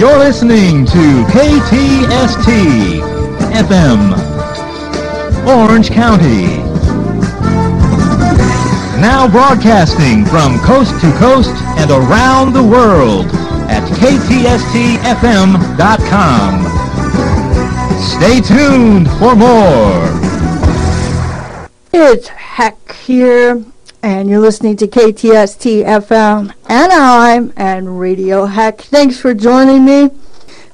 You're listening to KTST FM, Orange County. Now broadcasting from coast to coast and around the world at KTSTFM.com. Stay tuned for more. It's Heck here, and you're listening to KTST FM Anaheim and Radio Heck. Thanks for joining me.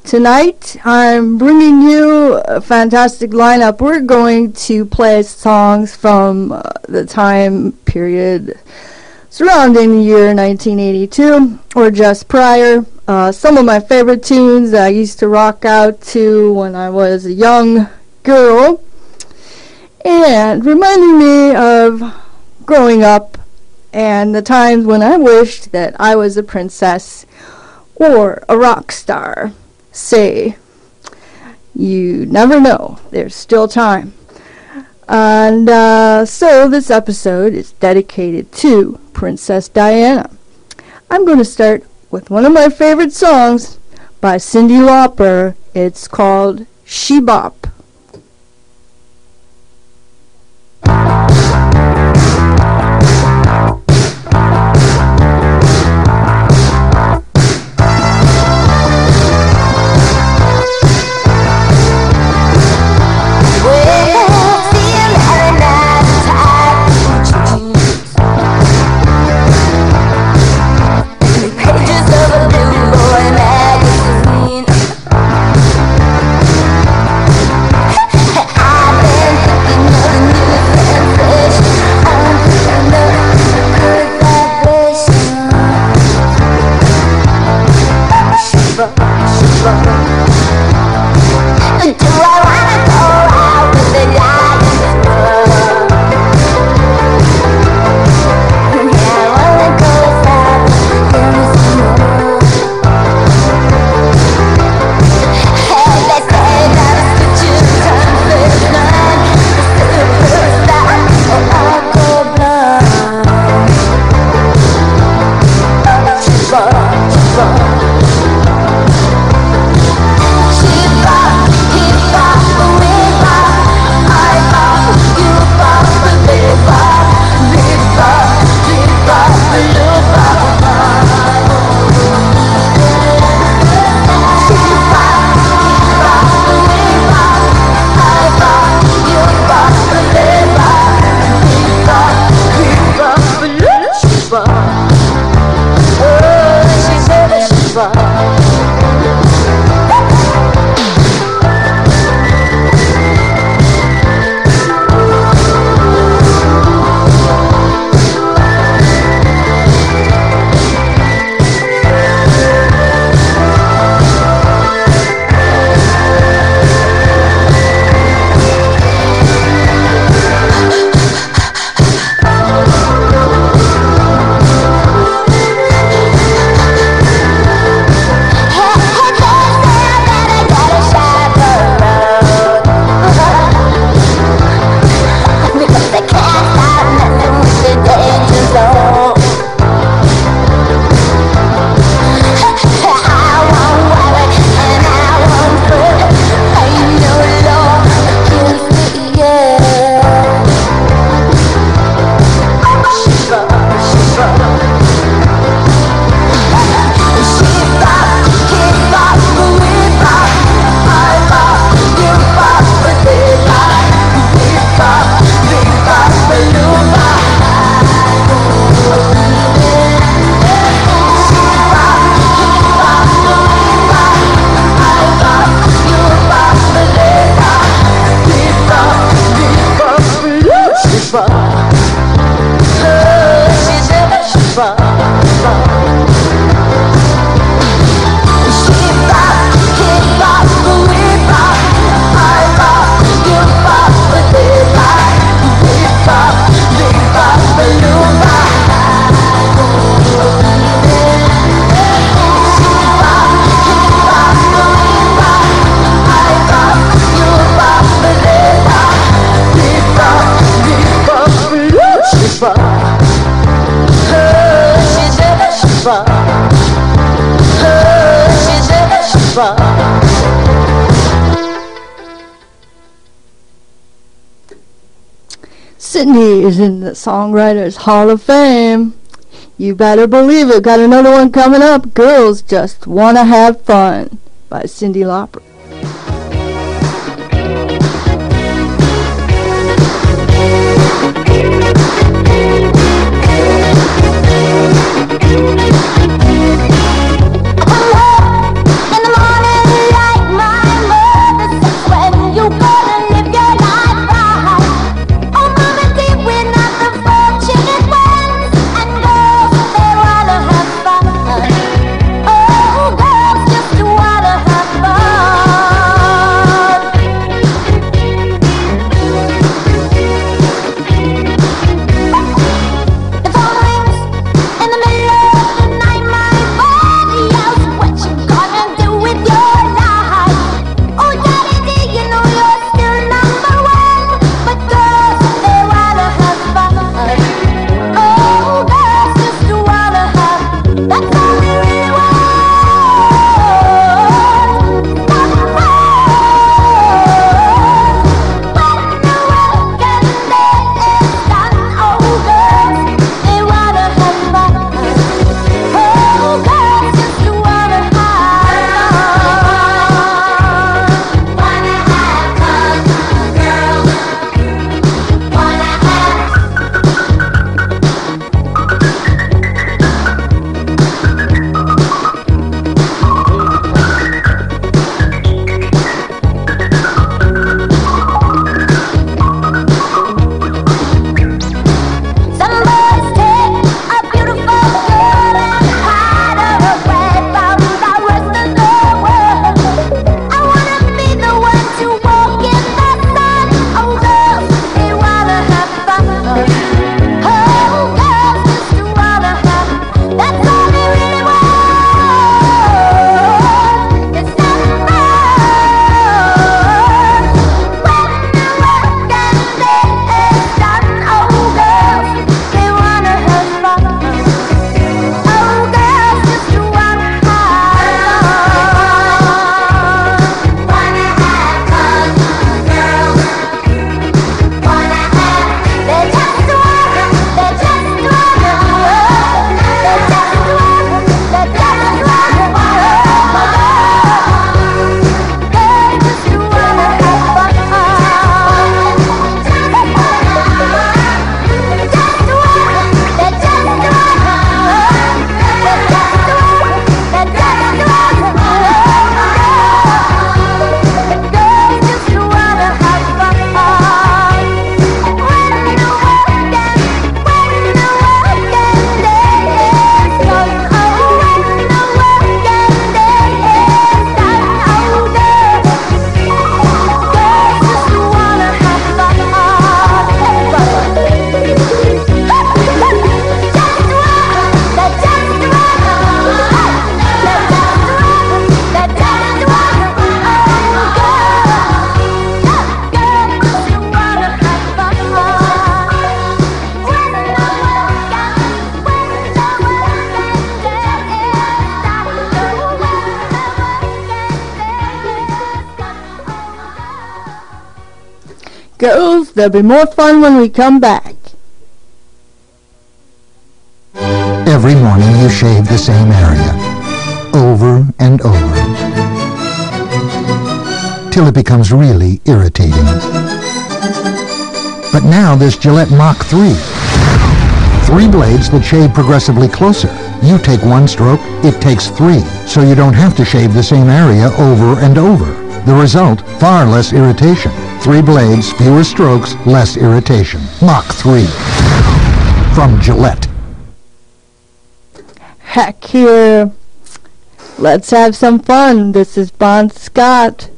Tonight, I'm bringing you a fantastic lineup. We're going to play songs from uh, the time period surrounding the year 1982 or just prior. Uh, some of my favorite tunes I used to rock out to when I was a young girl and reminding me of growing up and the times when I wished that I was a princess or a rock star say, you never know. There's still time. And uh, so this episode is dedicated to Princess Diana. I'm going to start with one of my favorite songs by Cyndi Lauper. It's called She Bop. Is in the Songwriters Hall of Fame. You better believe it. Got another one coming up. Girls Just Wanna Have Fun by Cyndi Lauper. There'll be more fun when we come back. Every morning you shave the same area, over and over, till it becomes really irritating. But now there's Gillette Mach 3. Three blades that shave progressively closer. You take one stroke, it takes three, so you don't have to shave the same area over and over. The result, far less irritation. Three blades, fewer strokes, less irritation. Mach 3. From Gillette. Heck here. Let's have some fun. This is Bon Scott.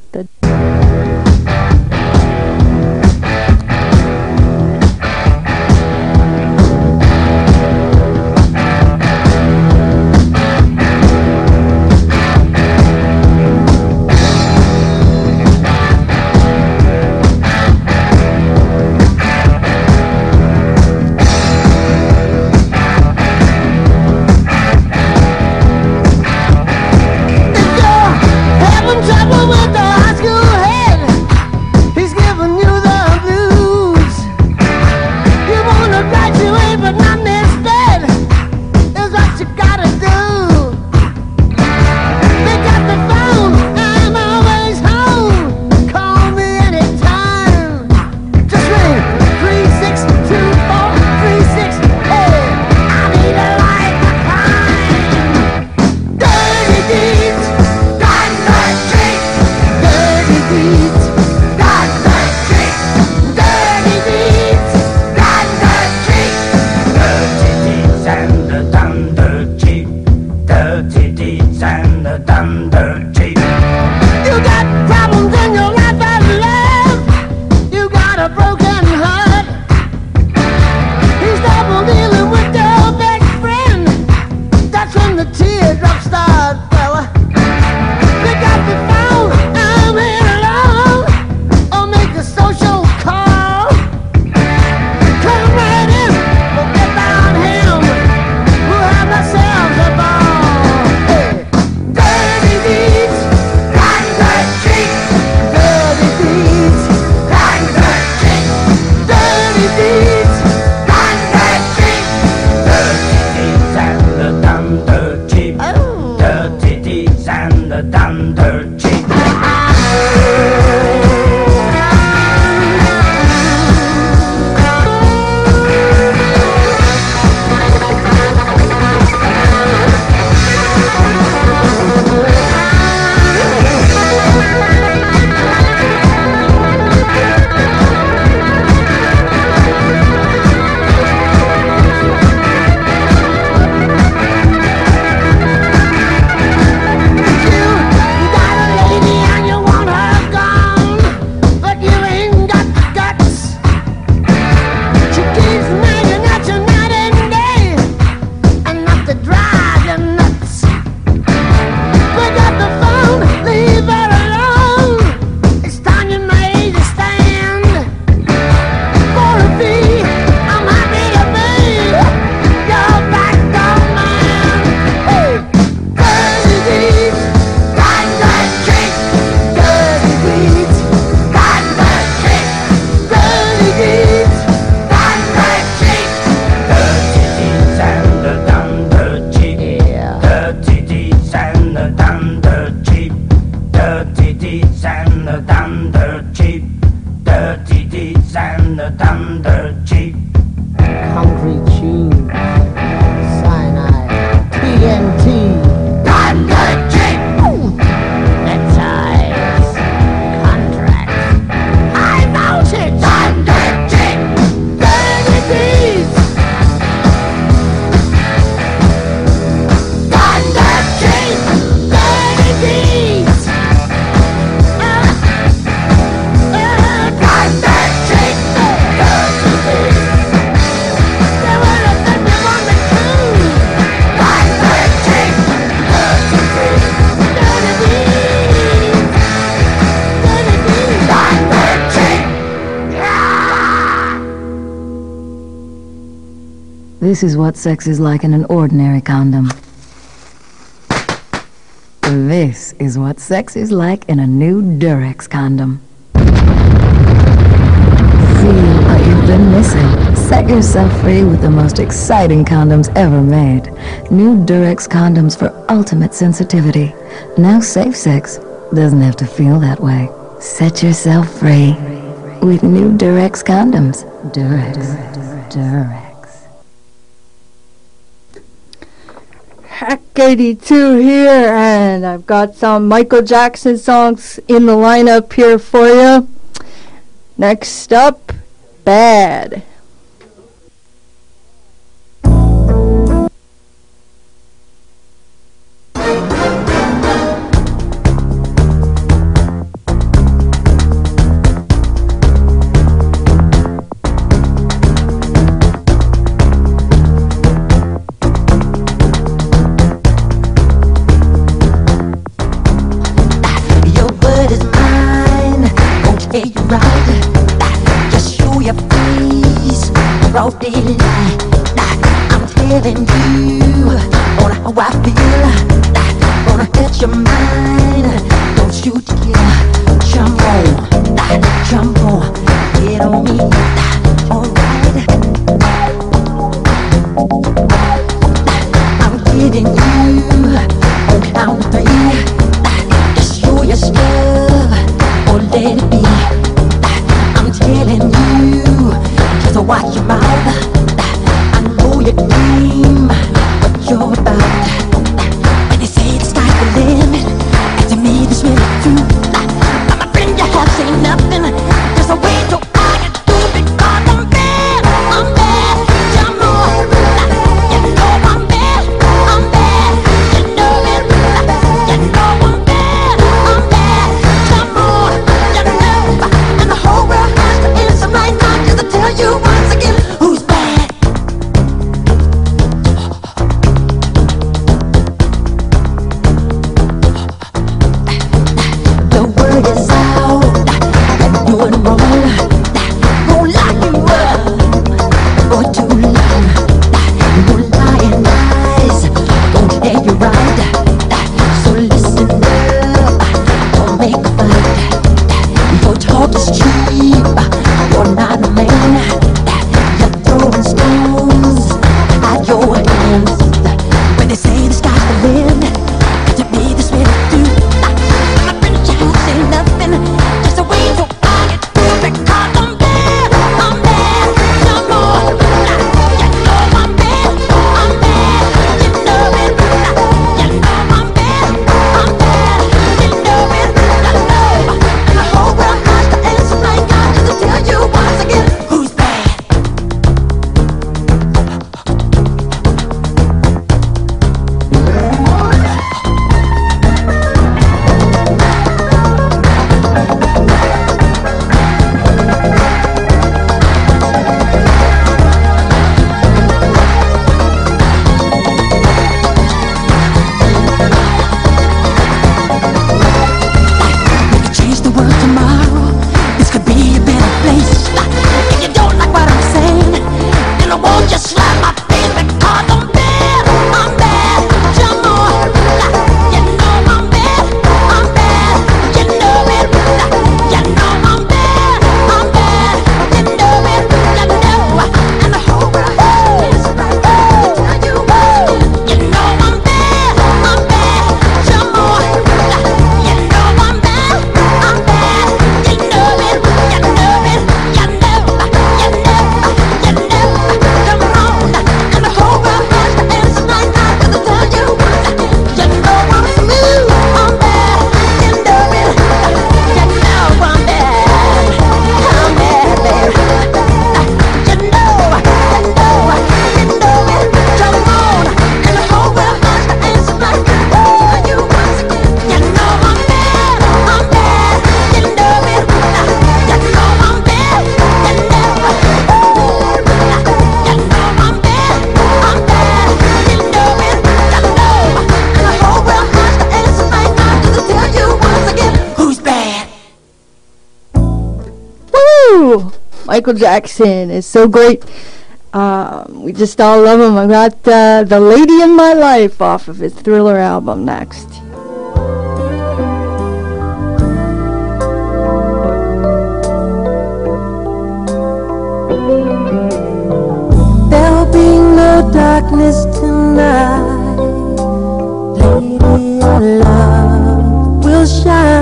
This is what sex is like in an ordinary condom. This is what sex is like in a new Durex condom. Feel what you've been missing. Set yourself free with the most exciting condoms ever made. New Durex condoms for ultimate sensitivity. Now safe sex doesn't have to feel that way. Set yourself free with new Durex condoms. Durex. Durex. Hack 82 here, and I've got some Michael Jackson songs in the lineup here for you. Next up, Bad. Michael Jackson is so great. Uh, we just all love him. I got uh, The Lady in My Life off of his Thriller album next. There'll be no darkness tonight. Lady, of love will shine.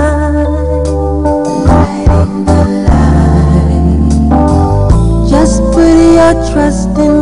trust in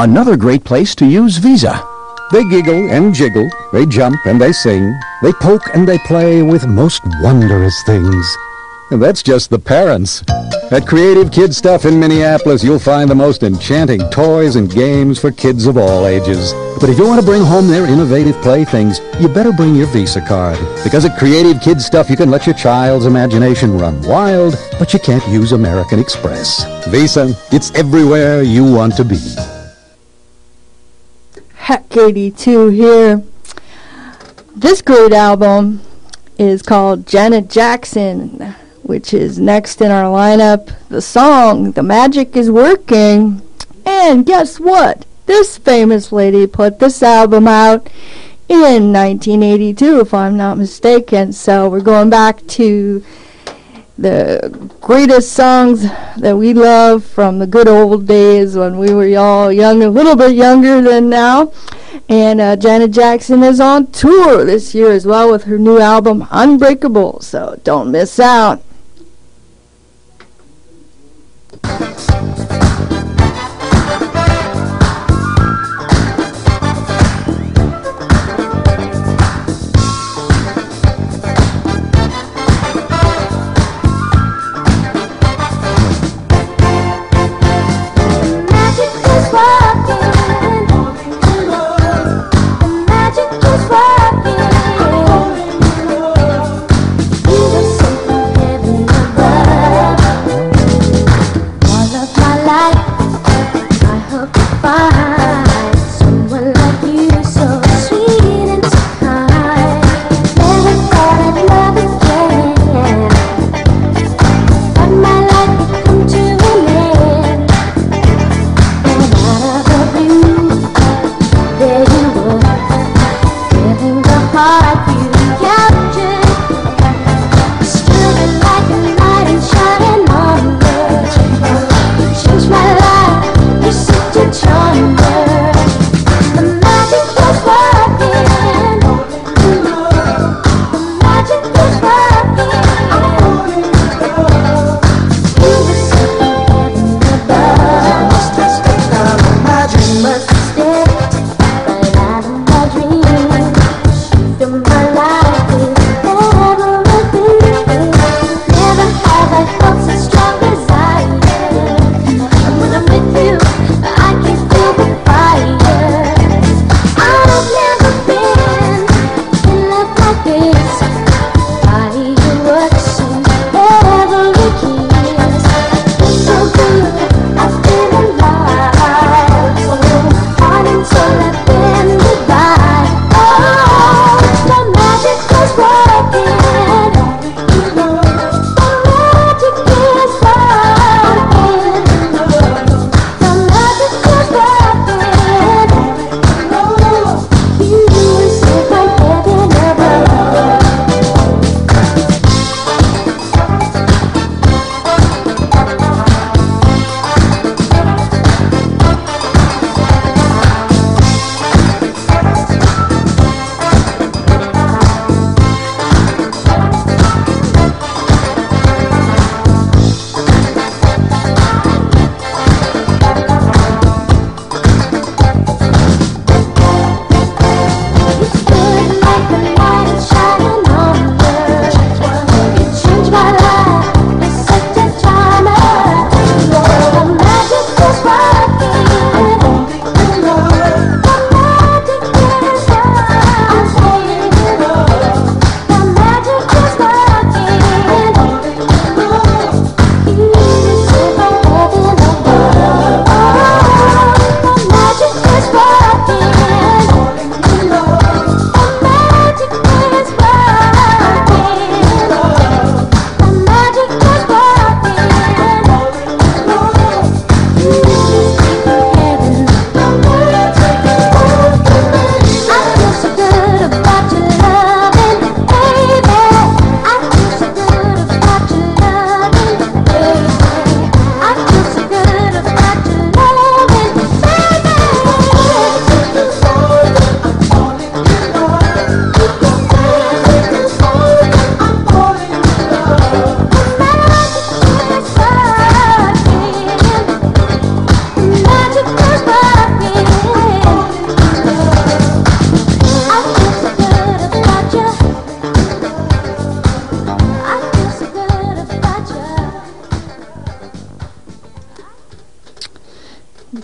Another great place to use Visa. They giggle and jiggle, they jump and they sing, they poke and they play with most wondrous things. And that's just the parents. At Creative Kid Stuff in Minneapolis, you'll find the most enchanting toys and games for kids of all ages. But if you want to bring home their innovative playthings, you better bring your Visa card. Because at Creative Kid Stuff, you can let your child's imagination run wild, but you can't use American Express. Visa, it's everywhere you want to be. Heck 82 here. This great album is called Janet Jackson, which is next in our lineup. The song, The Magic is Working. And guess what? This famous lady put this album out in 1982, if I'm not mistaken. So we're going back to the greatest songs that we love from the good old days when we were all young, a little bit younger than now. And uh, Janet Jackson is on tour this year as well with her new album Unbreakable, so don't miss out.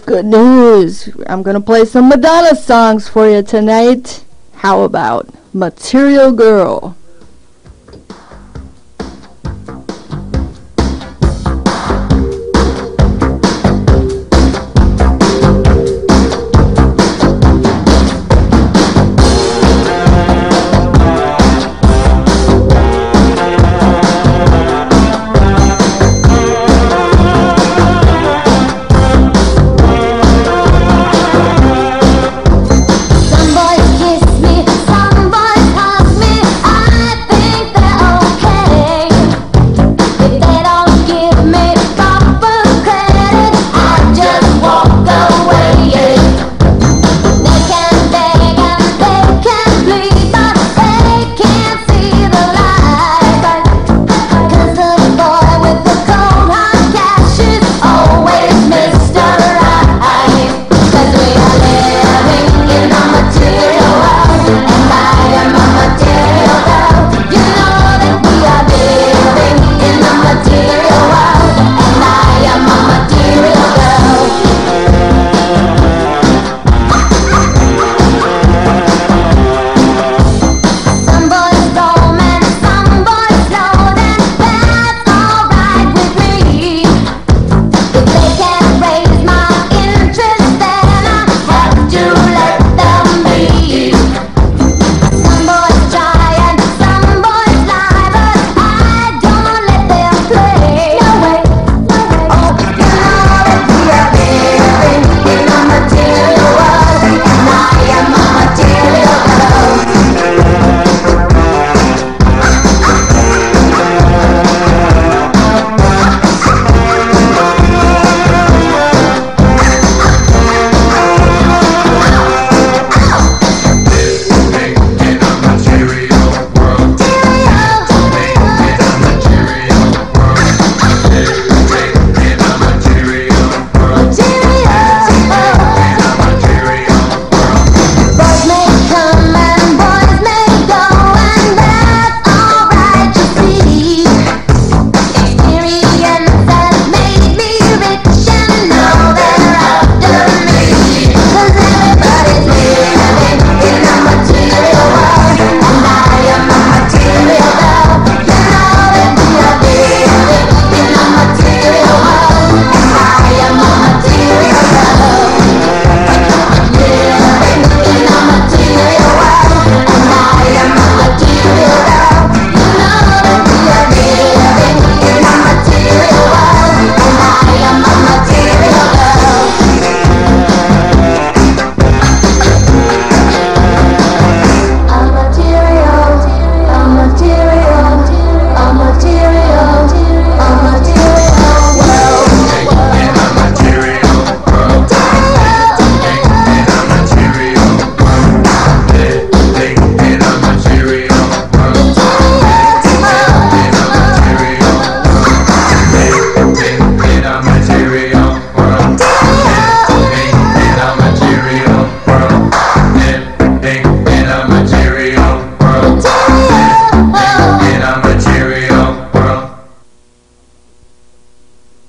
Good news. I'm to play some Madonna songs for you tonight. How about Material Girl?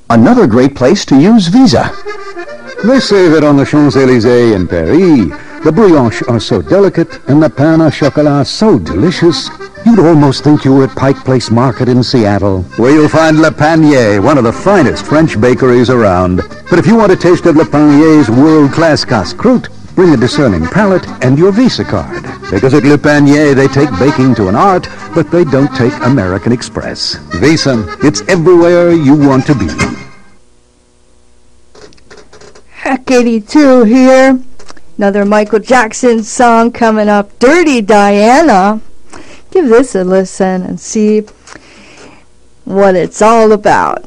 Another great place to use Visa. They say that on the Champs-Élysées in Paris, the brioches are so delicate and the pain au chocolat so delicious, You'd almost think you were at Pike Place Market in Seattle. where you'll find Le Panier, one of the finest French bakeries around. But if you want a taste of Le Panier's world-class casse-croûte, bring a discerning palate and your Visa card. Because at Le Panier, they take baking to an art, but they don't take American Express. Visa, it's everywhere you want to be. Heck 82 here. Another Michael Jackson song coming up. Dirty Diana. Give this a listen and see what it's all about.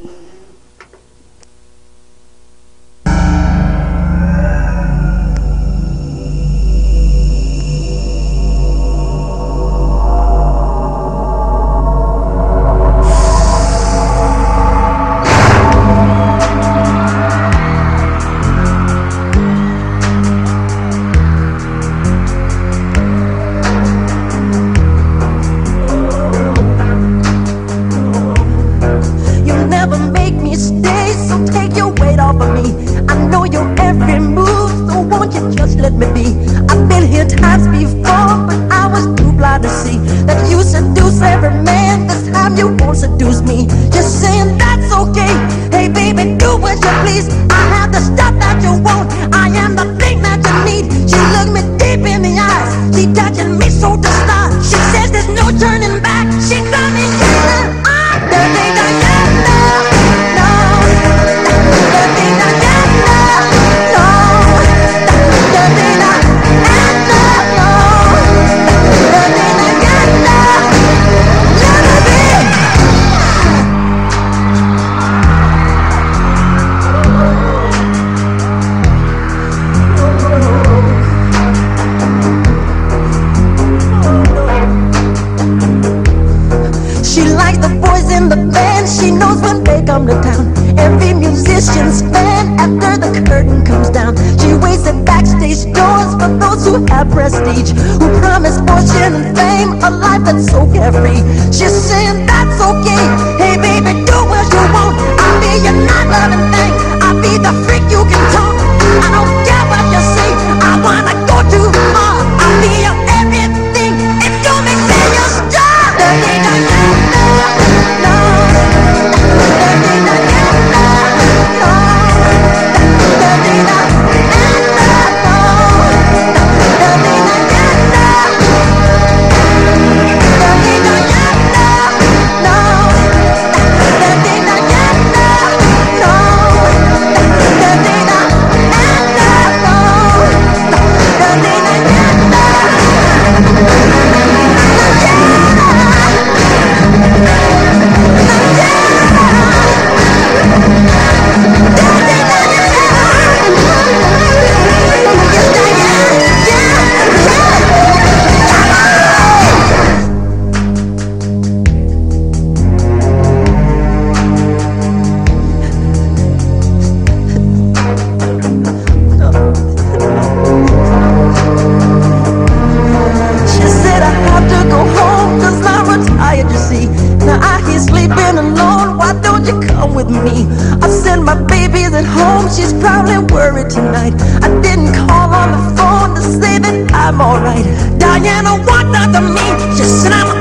prestige. Who worry tonight. I didn't call on the phone to say that I'm alright. Diana, what does it mean? I'm.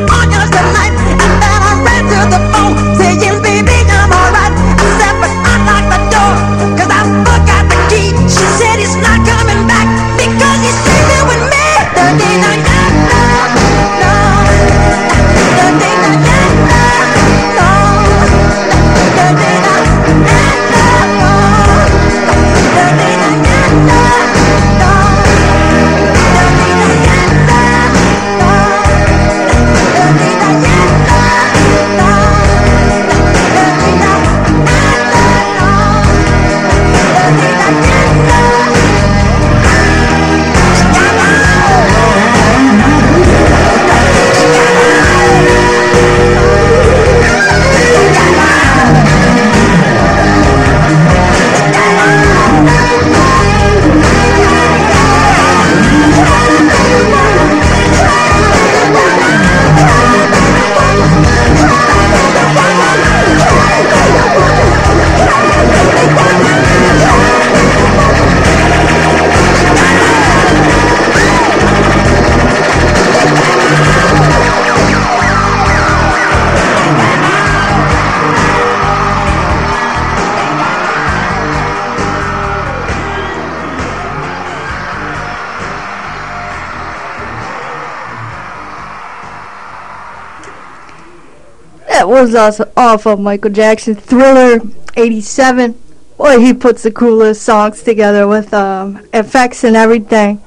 was also off of Michael Jackson Thriller 87. Boy, he puts the coolest songs together with um, effects and everything.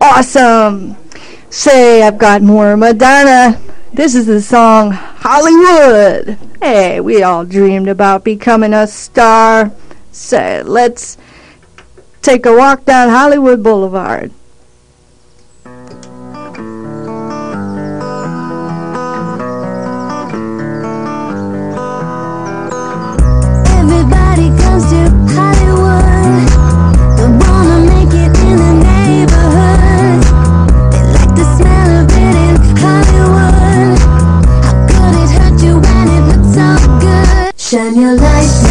Awesome! Say, I've got more Madonna. This is the song Hollywood. Hey, we all dreamed about becoming a star. Say, so let's take a walk down Hollywood Boulevard. Shine your light.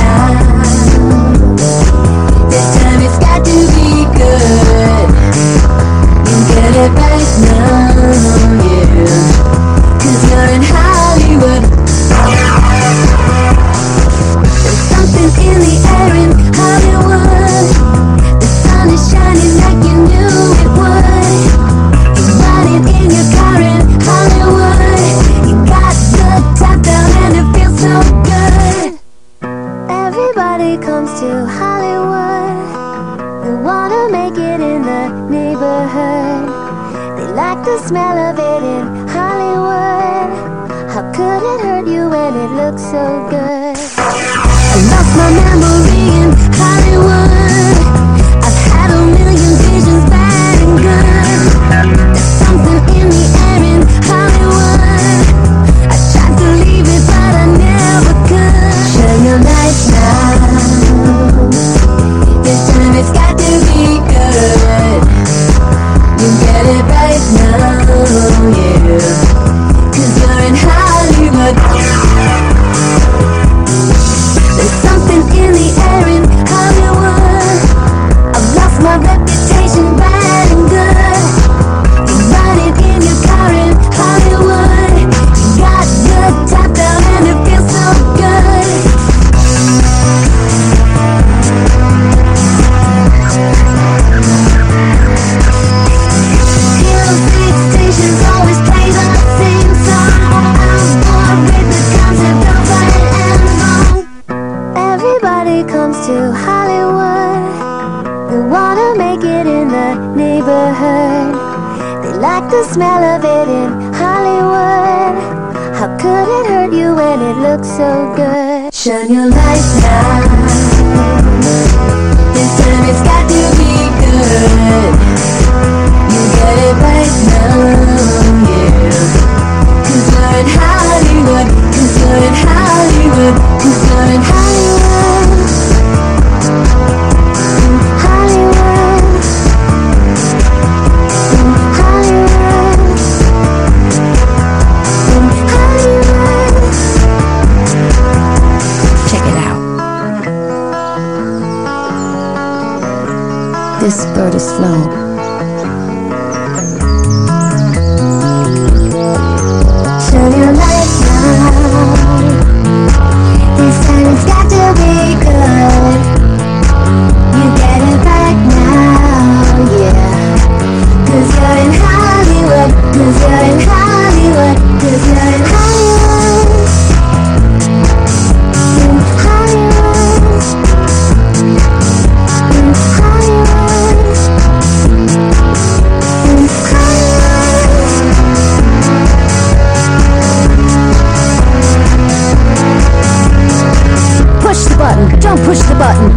Couldn't hurt you when it looks so good. nothing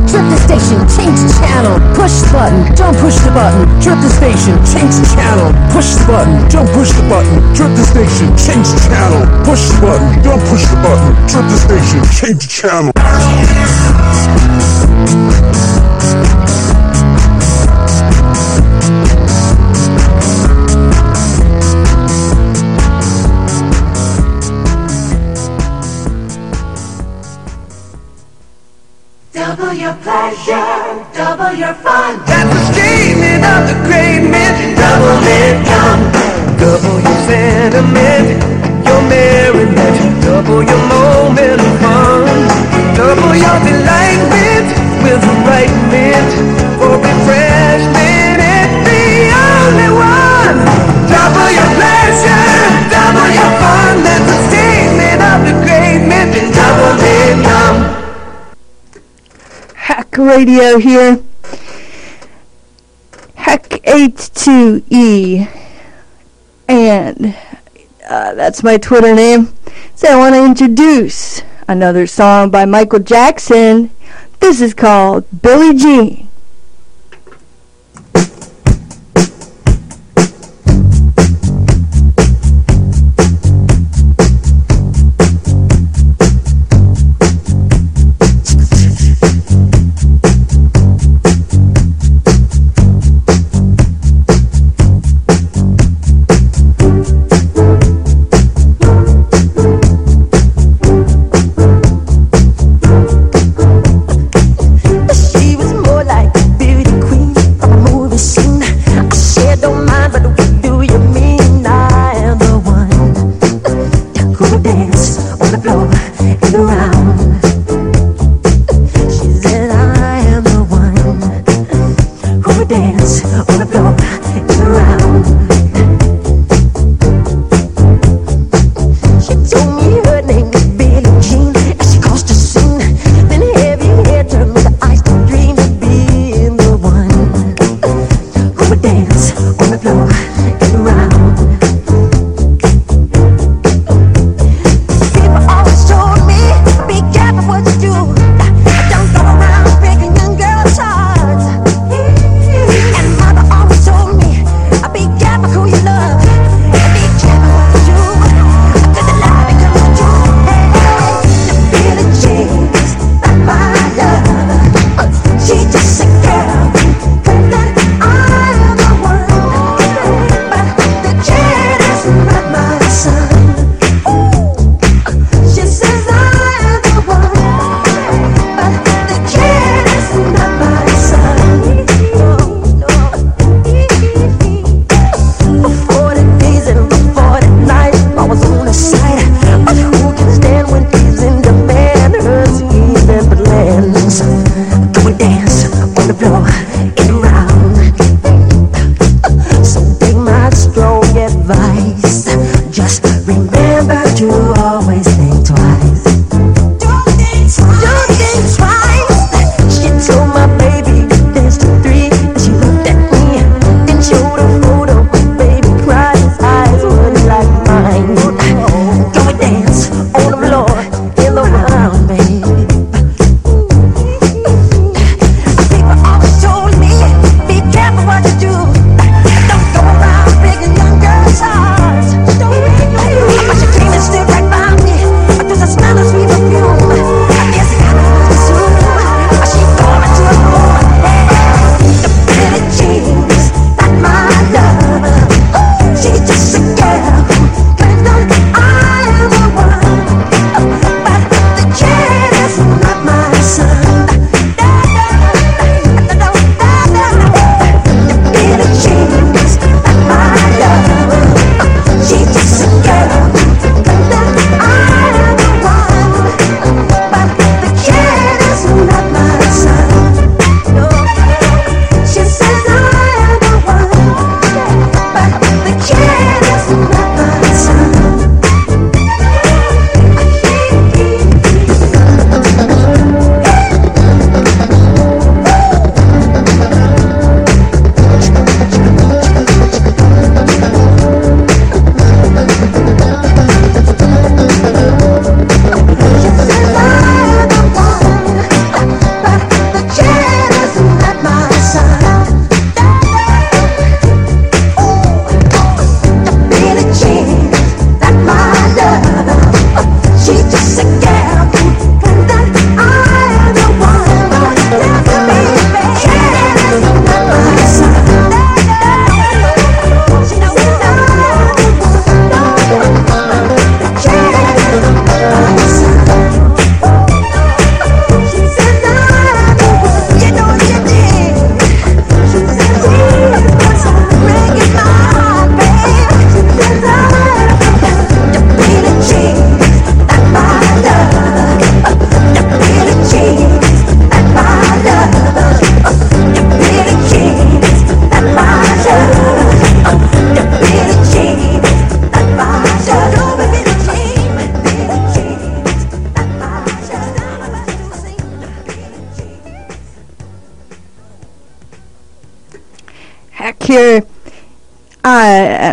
trip the station, change channel, push the button, don't push the button, trip the station, change channel, push the button, don't push the button, trip the station, change channel, push the button, don't push the button, trip the station, change channel. radio here. Heck H2E. And uh, that's my Twitter name. So I want to introduce another song by Michael Jackson. This is called Billie Jean.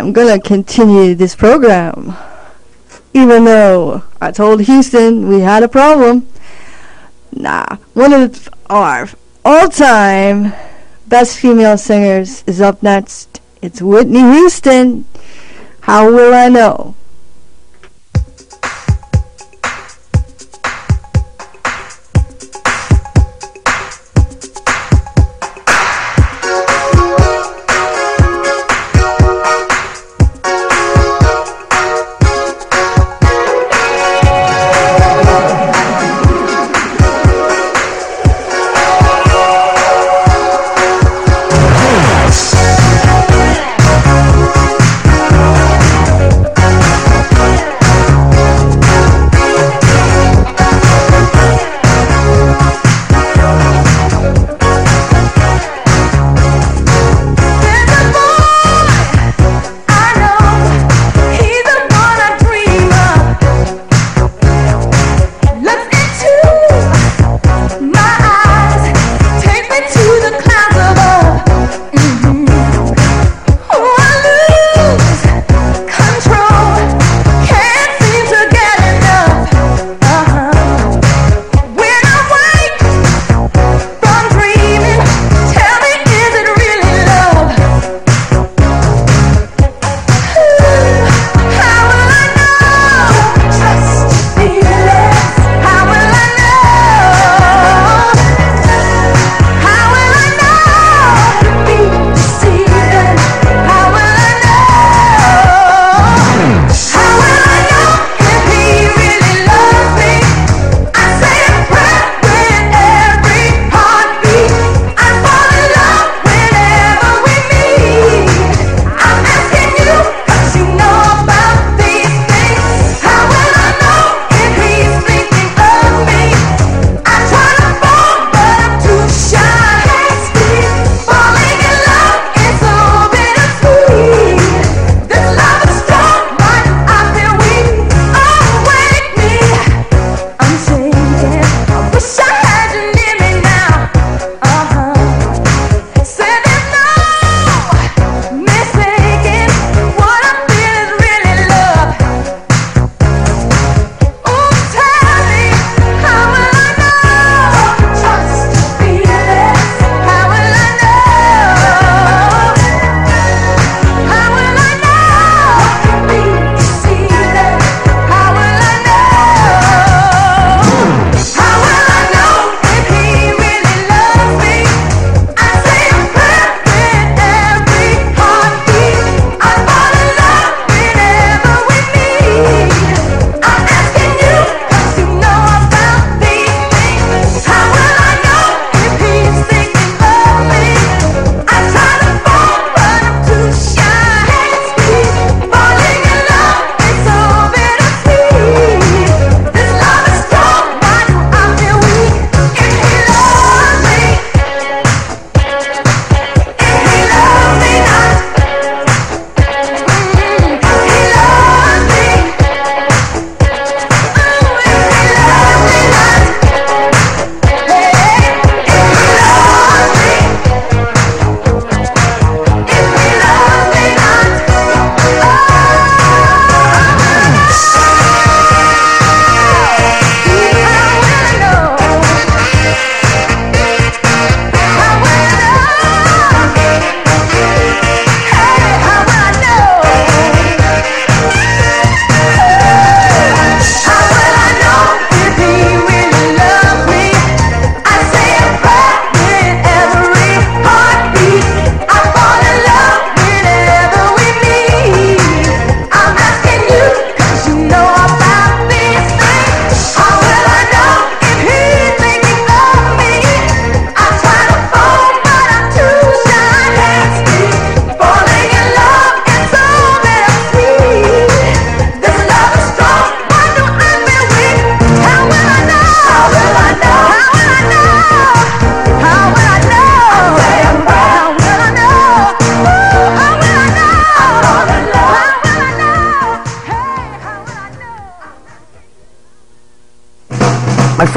Am gonna continue this program, even though I told Houston we had a problem. Nah, one of our all-time best female singers is up next. It's Whitney Houston. How will I know?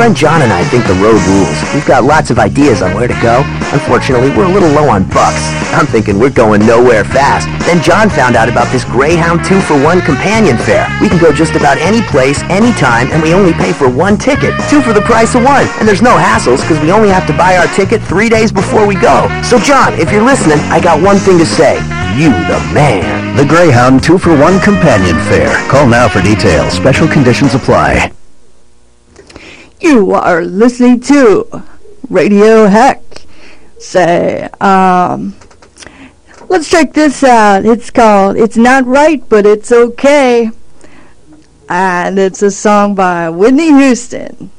John, John, and I think the road rules. We've got lots of ideas on where to go. Unfortunately, we're a little low on bucks. I'm thinking we're going nowhere fast. Then John found out about this Greyhound 2 for 1 companion fare. We can go just about any place, anytime, and we only pay for one ticket. Two for the price of one. And there's no hassles because we only have to buy our ticket three days before we go. So John, if you're listening, I got one thing to say. You the man. The Greyhound 2 for 1 companion fare. Call now for details. Special conditions apply. You are listening to Radio Heck. Say, um, let's check this out. It's called It's Not Right, But It's Okay. And it's a song by Whitney Houston.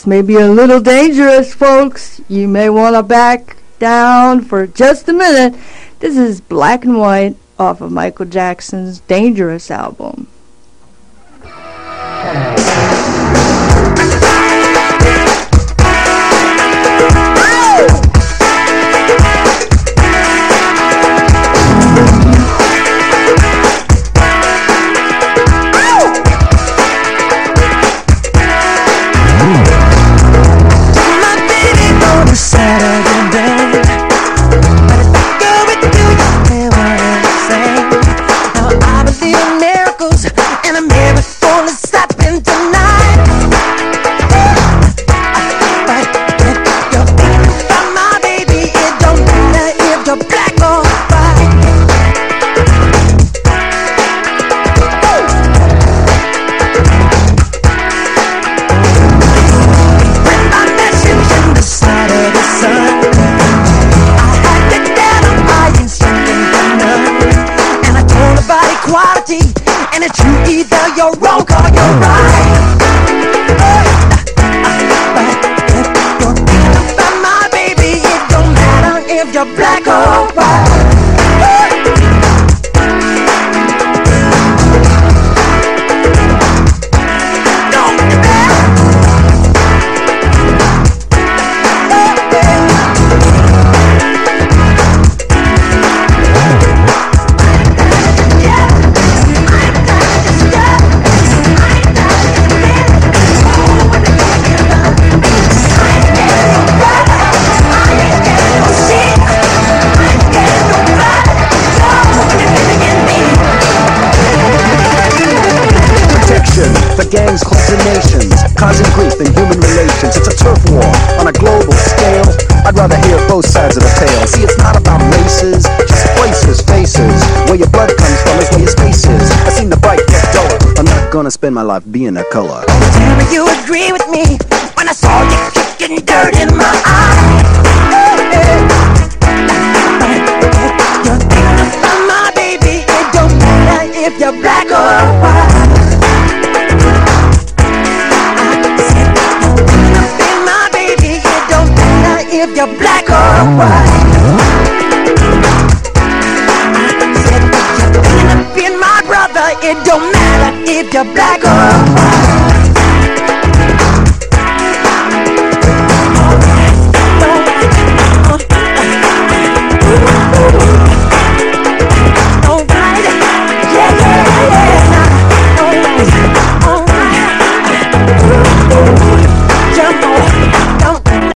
This may be a little dangerous, folks. You may want to back down for just a minute. This is Black and White off of Michael Jackson's Dangerous album. equality, and it's you either you're wrong or you're right. If you're black or white to spend my life being a color. Tell me you agree with me when I saw you kicking dirt in my. your on.